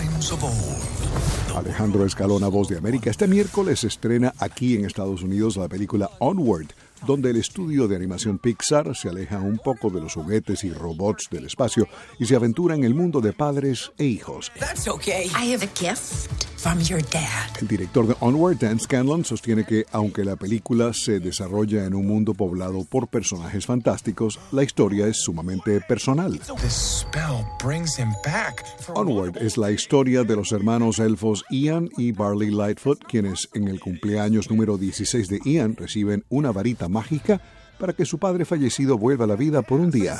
times of old. Alejandro Escalona, Voz de América. Este miércoles se estrena aquí en Estados Unidos la película Onward, donde el estudio de animación Pixar se aleja un poco de los juguetes y robots del espacio y se aventura en el mundo de padres e hijos. That's okay. I have a gift from your dad. El director de Onward, Dan Scanlon, sostiene que aunque la película se desarrolla en un mundo poblado por personajes fantásticos, la historia es sumamente personal. This spell brings him back. For Onward es la historia de los hermanos elfos Ian y Barley Lightfoot, quienes en el cumpleaños número 16 de Ian reciben una varita mágica para que su padre fallecido vuelva a la vida por un día.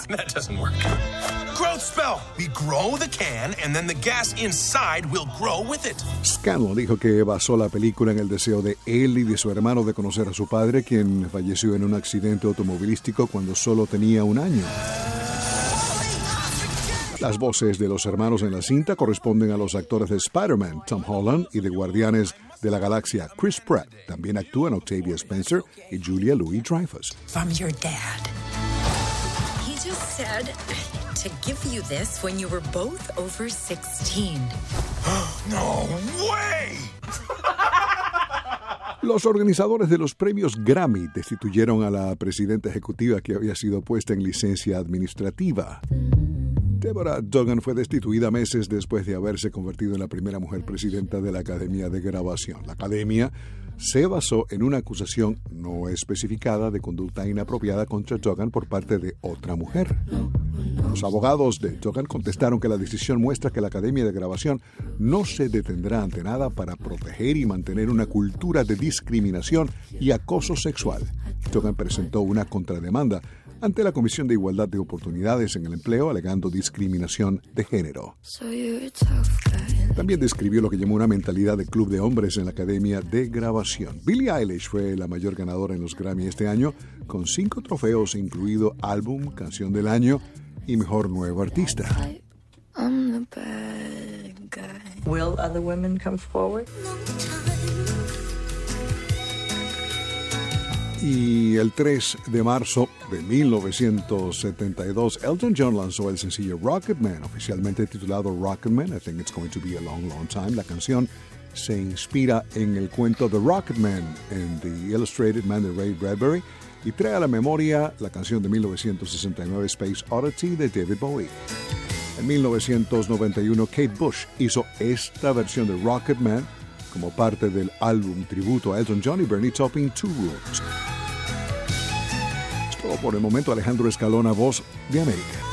Spell. We grow the can, and then the gas inside will grow with it. Scanlon dijo que basó la película en el deseo de él y de su hermano de conocer a su padre, quien falleció en un accidente automovilístico cuando solo tenía un año. Las voces de los hermanos en la cinta corresponden a los actores de Spider-Man, Tom Holland, y de Guardianes de la Galaxia, Chris Pratt. También actúan Octavia Spencer y Julia Louis-Dreyfus. From your dad. Said to give you this when you were both over 16. No way! Los organizadores de los premios Grammy destituyeron a la presidenta ejecutiva que había sido puesta en licencia administrativa. Deborah Duggan fue destituida meses después de haberse convertido en la primera mujer presidenta de la Academia de Grabación. La Academia se basó en una acusación no especificada de conducta inapropiada contra Duggan por parte de otra mujer. Los abogados de Duggan contestaron que la decisión muestra que la Academia de Grabación no se detendrá ante nada para proteger y mantener una cultura de discriminación y acoso sexual. Duggan presentó una contrademanda ante la Comisión de Igualdad de Oportunidades en el Empleo alegando discriminación de género. So you're a tough guy. También describió lo que llamó una mentalidad de club de hombres en la Academia de Grabación. Billie Eilish fue la mayor ganadora en los Grammy este año, con cinco trofeos, incluido álbum, canción del año y mejor nuevo artista. I'm the bad guy. Will other women come forward? Y el 3 de marzo de 1972, Elton John lanzó el sencillo Rocketman, oficialmente titulado Rocketman. I think it's going to be a long, long time. La canción se inspira en el cuento The Rocketman en The Illustrated Man de Ray Bradbury y trae a la memoria la canción de 1969 Space Oddity de David Bowie. En 1991, Kate Bush hizo esta versión de Rocketman como parte del álbum tributo a Elton John y Bernie Taupin Two Rooms. Todo por el momento, Alejandro Escalona, voz de América.